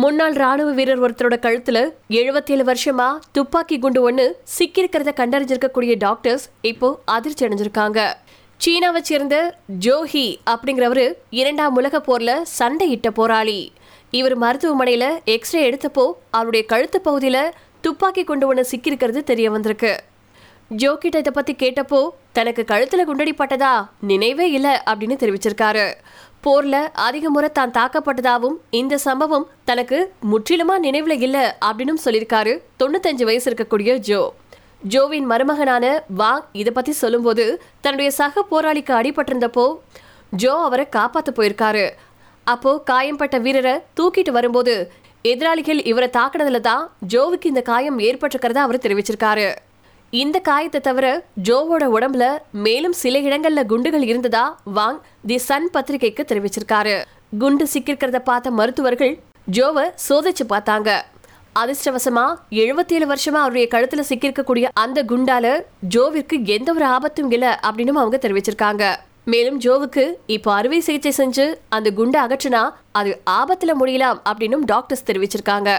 முன்னாள் ராணுவ வீரர் ஒருத்தரோட கழுத்துல 77 வருஷமா துப்பாக்கி குண்டு ஒண்ணு சிக்கியிருக்கிறத கண்டறிஞ்சிருக்கக்கூடிய டாக்டர்ஸ் இப்போ அதிர்ச்சி அடைஞ்சிருக்காங்க. சீனாவை சேர்ந்த ஜோஹி அப்படிங்கிறவரு இரண்டாம் உலக போர்ல சண்டையிட்ட போராளி. இவர் மருத்துவமனையில எக்ஸ்ரே எடுத்தப்போ அவருடைய கழுத்து பகுதியில துப்பாக்கி குண்டு ஒண்ணு சிக்கியிருக்கிறது தெரிய வந்திருக்கு. ஜோகிட்ட இதை பத்தி கேட்டப்போ தனக்கு கழுத்துல குண்டடிப்பட்டதா? நினைவே இல்லை அப்படின்னு தெரிவிச்சிருக்காரு. போர்ல அதிக முறை தான் தாக்கப்பட்டதாகவும் இந்த சம்பவம் தனக்கு முற்றிலுமா நினைவுல இல்ல அப்படின்னு சொல்லியிருக்காரு தொண்ணூத்தஞ்சு வயசு இருக்கக்கூடிய ஜோ. ஜோவின் மருமகனான வாங் இதை பத்தி சொல்லும்போது தன்னுடைய சக போராளிக்கு அடிபட்டிருந்தப்போ ஜோ அவரை காப்பாத்த போயிருக்காரு. அப்போ காயம்பட்ட வீரரை தூக்கிட்டு வரும்போது எதிராளிகள் இவரை தாக்குனதுல தான் ஜோவுக்கு இந்த காயம் ஏற்பட்டிருக்கிறதா அவர் தெரிவிச்சிருக்காரு. இந்த காயத்தை தவிர ஜோவோட உடம்புல மேலும் சில இடங்கள்ல குண்டுகள் இருந்ததா வாங் தி சன் பத்திரிகைக்கு தெரிவிச்சிருக்காரு. குண்டு சிக்கிருக்கிறத பார்த்த மருத்துவர்கள் ஜோவை சோதிச்சு பார்த்தாங்க. அதிர்ஷ்டவசமா 77 வருஷமா அவருடைய கழுத்துல சிக்கியிருக்கக்கூடிய அந்த குண்டால ஜோவிற்கு எந்த ஒரு ஆபத்தும் இல்ல அப்படின்னு அவங்க தெரிவிச்சிருக்காங்க. மேலும் ஜோவுக்கு இப்போ அறுவை சிகிச்சை செஞ்சு அந்த குண்டை அகற்றினா அது ஆபத்துல முடியலாம் அப்படின்னும் டாக்டர்ஸ் தெரிவிச்சிருக்காங்க.